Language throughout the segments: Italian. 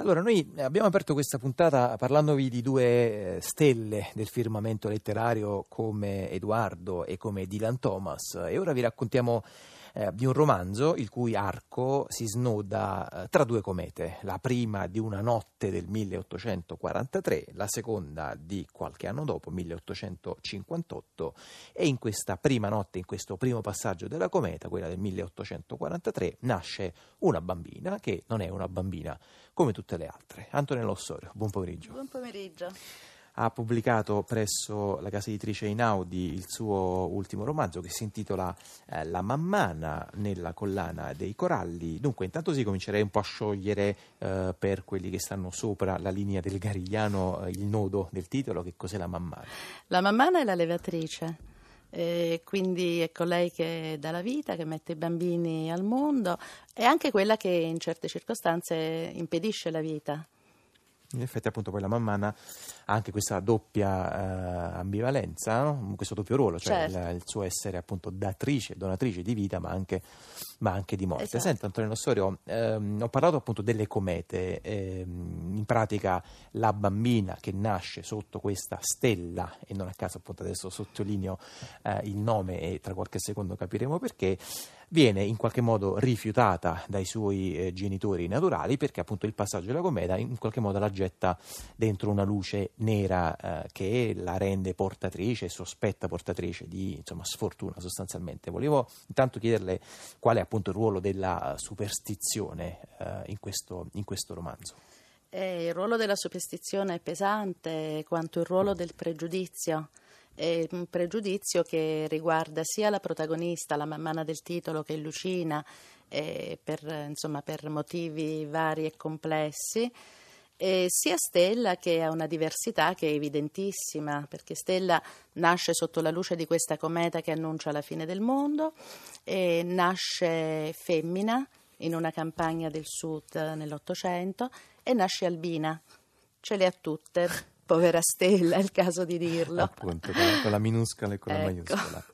Allora, noi abbiamo aperto questa puntata parlandovi di due eh, stelle del firmamento letterario come Edoardo e come Dylan Thomas e ora vi raccontiamo eh, di un romanzo il cui arco si snoda eh, tra due comete, la prima di una notte del 1843, la seconda di qualche anno dopo, 1858, e in questa prima notte, in questo primo passaggio della cometa, quella del 1843, nasce una bambina che non è una bambina come tutte le altre. Antonello Ossorio, buon pomeriggio. Buon pomeriggio ha pubblicato presso la casa editrice Inaudi il suo ultimo romanzo che si intitola eh, La mammana nella collana dei coralli. Dunque, intanto si comincerei un po' a sciogliere eh, per quelli che stanno sopra la linea del Garigliano eh, il nodo del titolo, che cos'è la mammana? La mammana è la levatrice. Eh, quindi è colei che dà la vita, che mette i bambini al mondo, è anche quella che in certe circostanze impedisce la vita. In effetti, appunto, poi la mammana ha anche questa doppia eh, ambivalenza, no? questo doppio ruolo, cioè certo. il, il, suo essere appunto datrice, donatrice di vita, ma anche, ma anche di morte. Esatto. Senta, Antonio Nostorio, ehm, ho parlato appunto delle comete, ehm, in pratica la bambina che nasce sotto questa stella, e non a caso appunto adesso sottolineo eh, il nome e tra qualche secondo capiremo perché viene in qualche modo rifiutata dai suoi eh, genitori naturali perché appunto il passaggio della cometa in qualche modo la getta dentro una luce nera eh, che la rende portatrice, sospetta portatrice di insomma, sfortuna sostanzialmente. Volevo intanto chiederle qual è appunto il ruolo della superstizione eh, in, questo, in questo romanzo. Eh, il ruolo della superstizione è pesante quanto il ruolo del pregiudizio è un pregiudizio che riguarda sia la protagonista, la mammana del titolo, che è Lucina, eh, per, insomma, per motivi vari e complessi. E sia Stella che ha una diversità che è evidentissima, perché Stella nasce sotto la luce di questa cometa che annuncia la fine del mondo, e nasce femmina in una campagna del sud nell'Ottocento e nasce albina. Ce le ha tutte povera Stella, è il caso di dirlo. Appunto, con la minuscola e con ecco. la maiuscola.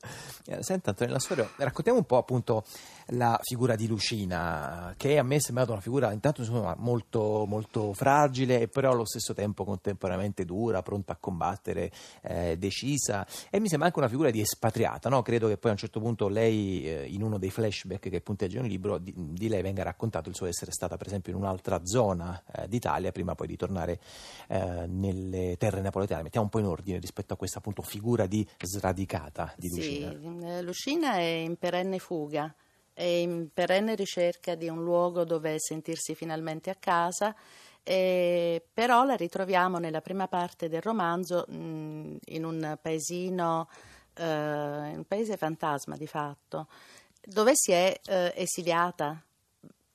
Eh, senta Antonio Lassorio, raccontiamo un po' appunto la figura di Lucina, che a me è sembrata una figura intanto insomma, molto, molto fragile e però allo stesso tempo contemporaneamente dura, pronta a combattere, eh, decisa e mi sembra anche una figura di espatriata, no? credo che poi a un certo punto lei eh, in uno dei flashback che punteggiano il libro di, di, lei venga raccontato il suo essere stata per esempio in un'altra zona eh, d'Italia prima poi di tornare eh, terre napoletane, mettiamo un po' in ordine rispetto a questa appunto figura di sradicata di Lucina. Sì, eh, Lucina è in perenne fuga è in perenne ricerca di un luogo dove sentirsi finalmente a casa, eh, però la ritroviamo nella prima parte del romanzo mh, in un paesino, eh, un paese fantasma di fatto, dove si è eh, esiliata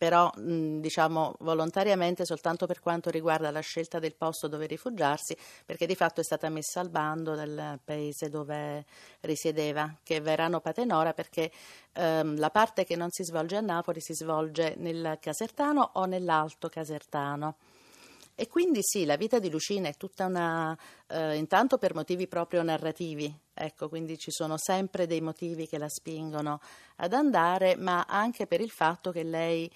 però diciamo volontariamente soltanto per quanto riguarda la scelta del posto dove rifugiarsi, perché di fatto è stata messa al bando dal paese dove risiedeva, che è Verano Patenora, perché ehm, la parte che non si svolge a Napoli si svolge nel Casertano o nell'Alto Casertano. E quindi sì, la vita di Lucina è tutta una, eh, intanto per motivi proprio narrativi, ecco, quindi ci sono sempre dei motivi che la spingono ad andare, ma anche per il fatto che lei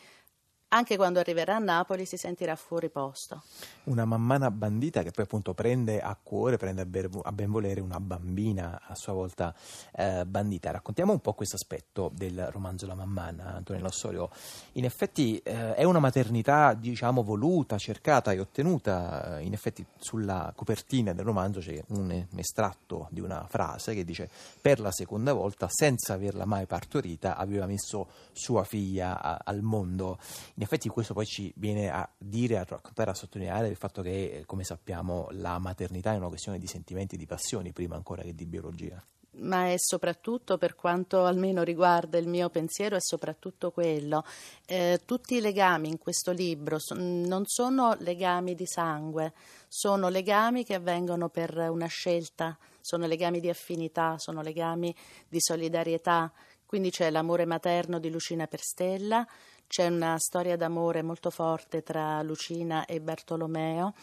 anche quando arriverà a Napoli si sentirà fuori posto. Una mammana bandita che poi appunto prende a cuore, prende a, ben volere una bambina a sua volta eh, bandita. Raccontiamo un po' questo aspetto del romanzo La mammana, Antonello Ossorio. In effetti eh, è una maternità diciamo voluta, cercata e ottenuta. In effetti sulla copertina del romanzo c'è un estratto di una frase che dice per la seconda volta senza averla mai partorita aveva messo sua figlia a, al mondo in effetti questo poi ci viene a dire, a raccontare, a sottolineare il fatto che, come sappiamo, la maternità è una questione di sentimenti di passioni prima ancora che di biologia ma è soprattutto per quanto almeno riguarda il mio pensiero, è soprattutto quello. Eh, tutti i legami in questo libro so, non sono legami di sangue, sono legami che avvengono per una scelta, sono legami di affinità, sono legami di solidarietà. Quindi c'è l'amore materno di Lucina per Stella, c'è una storia d'amore molto forte tra Lucina e Bartolomeo,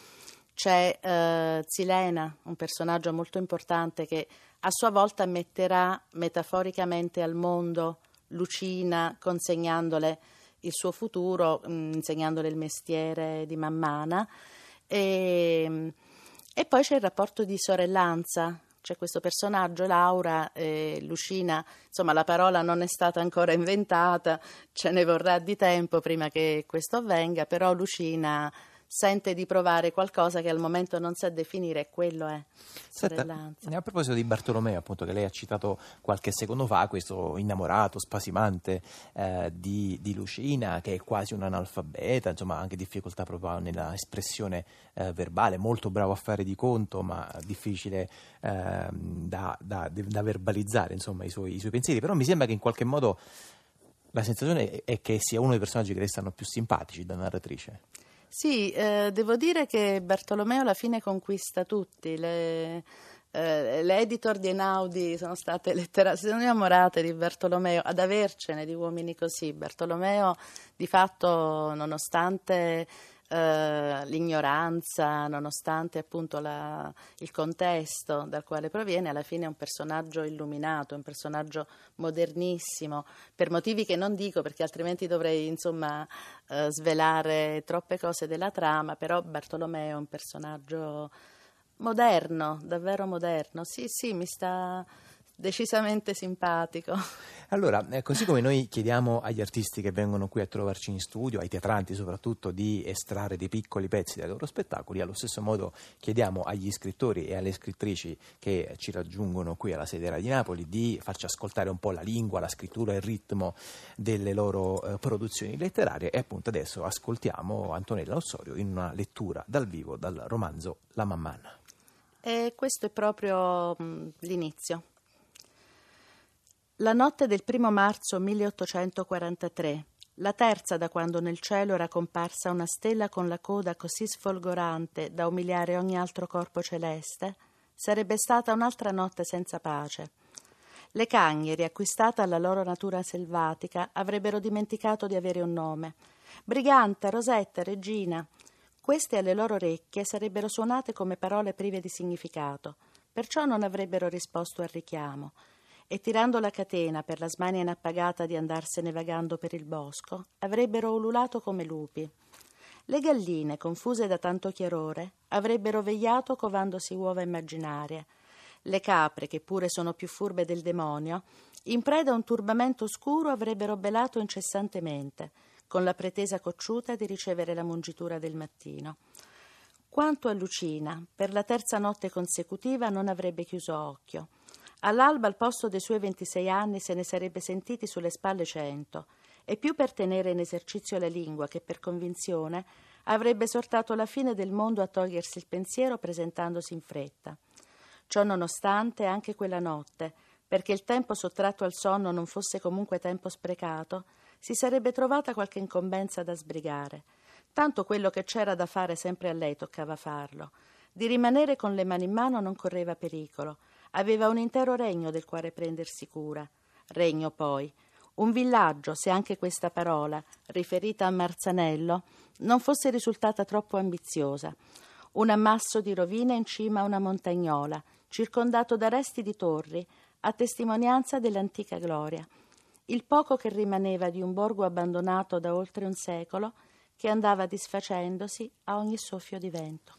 c'è eh, Zilena, un personaggio molto importante che a sua volta metterà metaforicamente al mondo Lucina consegnandole il suo futuro mh, mm, insegnandole il mestiere di man mano. E, e poi c'è il rapporto di sorellanza c'è questo personaggio, Laura, eh, Lucina, insomma la parola non è stata ancora inventata, ce ne vorrà di tempo prima che questo avvenga, però Lucina sente di provare qualcosa che al momento non sa definire quello è sorellanza. a proposito di Bartolomeo, appunto, che lei ha citato qualche secondo fa, questo innamorato, spasimante eh, di, di, Lucina, che è quasi un analfabeta, insomma, ha anche difficoltà proprio nella espressione eh, verbale, molto bravo a fare di conto, ma difficile eh, da, da, da, verbalizzare, insomma, i suoi, i suoi pensieri. Però mi sembra che in qualche modo la sensazione è che sia uno dei personaggi che restano più simpatici da narratrice. Sì, eh, devo dire che Bartolomeo alla fine conquista tutti. Le, eh, le editor di Enaudi sono state letteralmente sono innamorate di Bartolomeo, ad avercene di uomini così. Bartolomeo, di fatto, nonostante eh, l'ignoranza, nonostante appunto la, il contesto dal quale proviene, alla fine è un personaggio illuminato, un personaggio modernissimo, per motivi che non dico perché altrimenti dovrei insomma eh, svelare troppe cose della trama, però Bartolomeo è un personaggio moderno, davvero moderno. Sì, sì, mi sta decisamente simpatico. Allora, eh, così come noi chiediamo agli artisti che vengono qui a trovarci in studio, ai teatranti soprattutto, di estrarre dei piccoli pezzi dai loro spettacoli, allo stesso modo chiediamo agli scrittori e alle scrittrici che ci raggiungono qui alla sede di Napoli di farci ascoltare un po' la lingua, la scrittura e il ritmo delle loro eh, produzioni letterarie e appunto adesso ascoltiamo Antonella Ossorio in una lettura dal vivo dal romanzo La Mammanna. E questo è proprio mh, l'inizio. La notte del primo marzo 1843, la terza da quando nel cielo era comparsa una stella con la coda così sfolgorante da umiliare ogni altro corpo celeste, sarebbe stata un'altra notte senza pace. Le cagne, riacquistate alla loro natura selvatica, avrebbero dimenticato di avere un nome. Briganta, Rosetta, Regina. Queste alle loro orecchie sarebbero suonate come parole prive di significato, perciò non avrebbero risposto al richiamo e tirando la catena per la smania inappagata di andarsene vagando per il bosco, avrebbero ululato come lupi. Le galline, confuse da tanto chiarore, avrebbero vegliato covandosi uova immaginarie. Le capre, che pure sono più furbe del demonio, in preda a un turbamento oscuro avrebbero belato incessantemente, con la pretesa cocciuta di ricevere la mungitura del mattino. Quanto a Lucina, per la terza notte consecutiva non avrebbe chiuso occhio. All'alba, al posto dei suoi 26 anni, se ne sarebbe sentiti sulle spalle cento, e più per tenere in esercizio la lingua che per convinzione avrebbe esortato la fine del mondo a togliersi il pensiero presentandosi in fretta. Ciò nonostante, anche quella notte, perché il tempo sottratto al sonno non fosse comunque tempo sprecato, si sarebbe trovata qualche incombenza da sbrigare. Tanto quello che c'era da fare sempre a lei toccava farlo. Di rimanere con le mani in mano non correva pericolo, Aveva un intero regno del quale prendersi cura. Regno poi. Un villaggio, se anche questa parola, riferita a Marzanello, non fosse risultata troppo ambiziosa. Un ammasso di rovine in cima a una montagnola, circondato da resti di torri, a testimonianza dell'antica gloria. Il poco che rimaneva di un borgo abbandonato da oltre un secolo, che andava disfacendosi a ogni soffio di vento.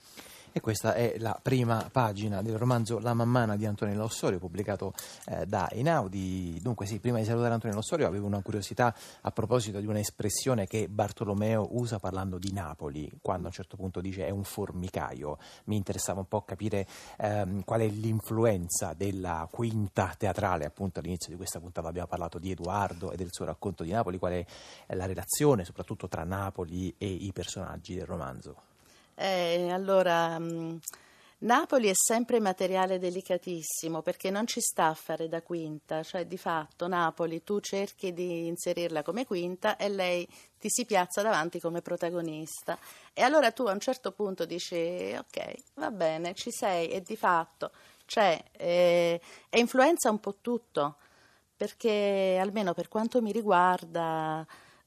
E questa è la prima pagina del romanzo La mammana di Antonello Ossorio, pubblicato eh, da Einaudi. Dunque, sì, prima di salutare Antonello Ossorio avevo una curiosità a proposito di un'espressione che Bartolomeo usa parlando di Napoli, quando a un certo punto dice è un formicaio. Mi interessava un po' capire ehm, qual è l'influenza della quinta teatrale, appunto all'inizio di questa puntata abbiamo parlato di Edoardo e del suo racconto di Napoli, qual è la relazione soprattutto tra Napoli e i personaggi del romanzo. Eh, allora, mh, mm, Napoli è sempre materiale delicatissimo perché non ci sta a fare da quinta, cioè di fatto Napoli tu cerchi di inserirla come quinta e lei ti si piazza davanti come protagonista. E allora tu a un certo punto dici ok, va bene, ci sei e di fatto c'è eh, e influenza un po' tutto perché almeno per quanto mi riguarda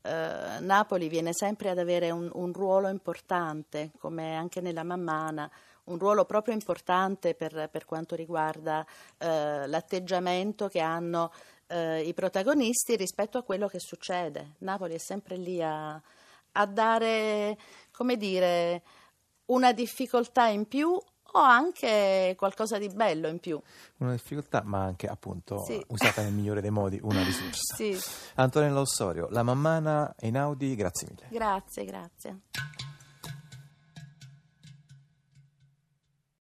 eh, Napoli viene sempre ad avere un, un, ruolo importante, come anche nella Mammana, un ruolo proprio importante per, per quanto riguarda eh, l'atteggiamento che hanno eh, i protagonisti rispetto a quello che succede. Napoli è sempre lì a, a dare, come dire, una difficoltà in più o anche qualcosa di bello in più. Una difficoltà, ma anche appunto sì. usata nel migliore dei modi, una risorsa. sì. Antonella Ossorio, la mammana Einaudi, grazie mille. Grazie, grazie.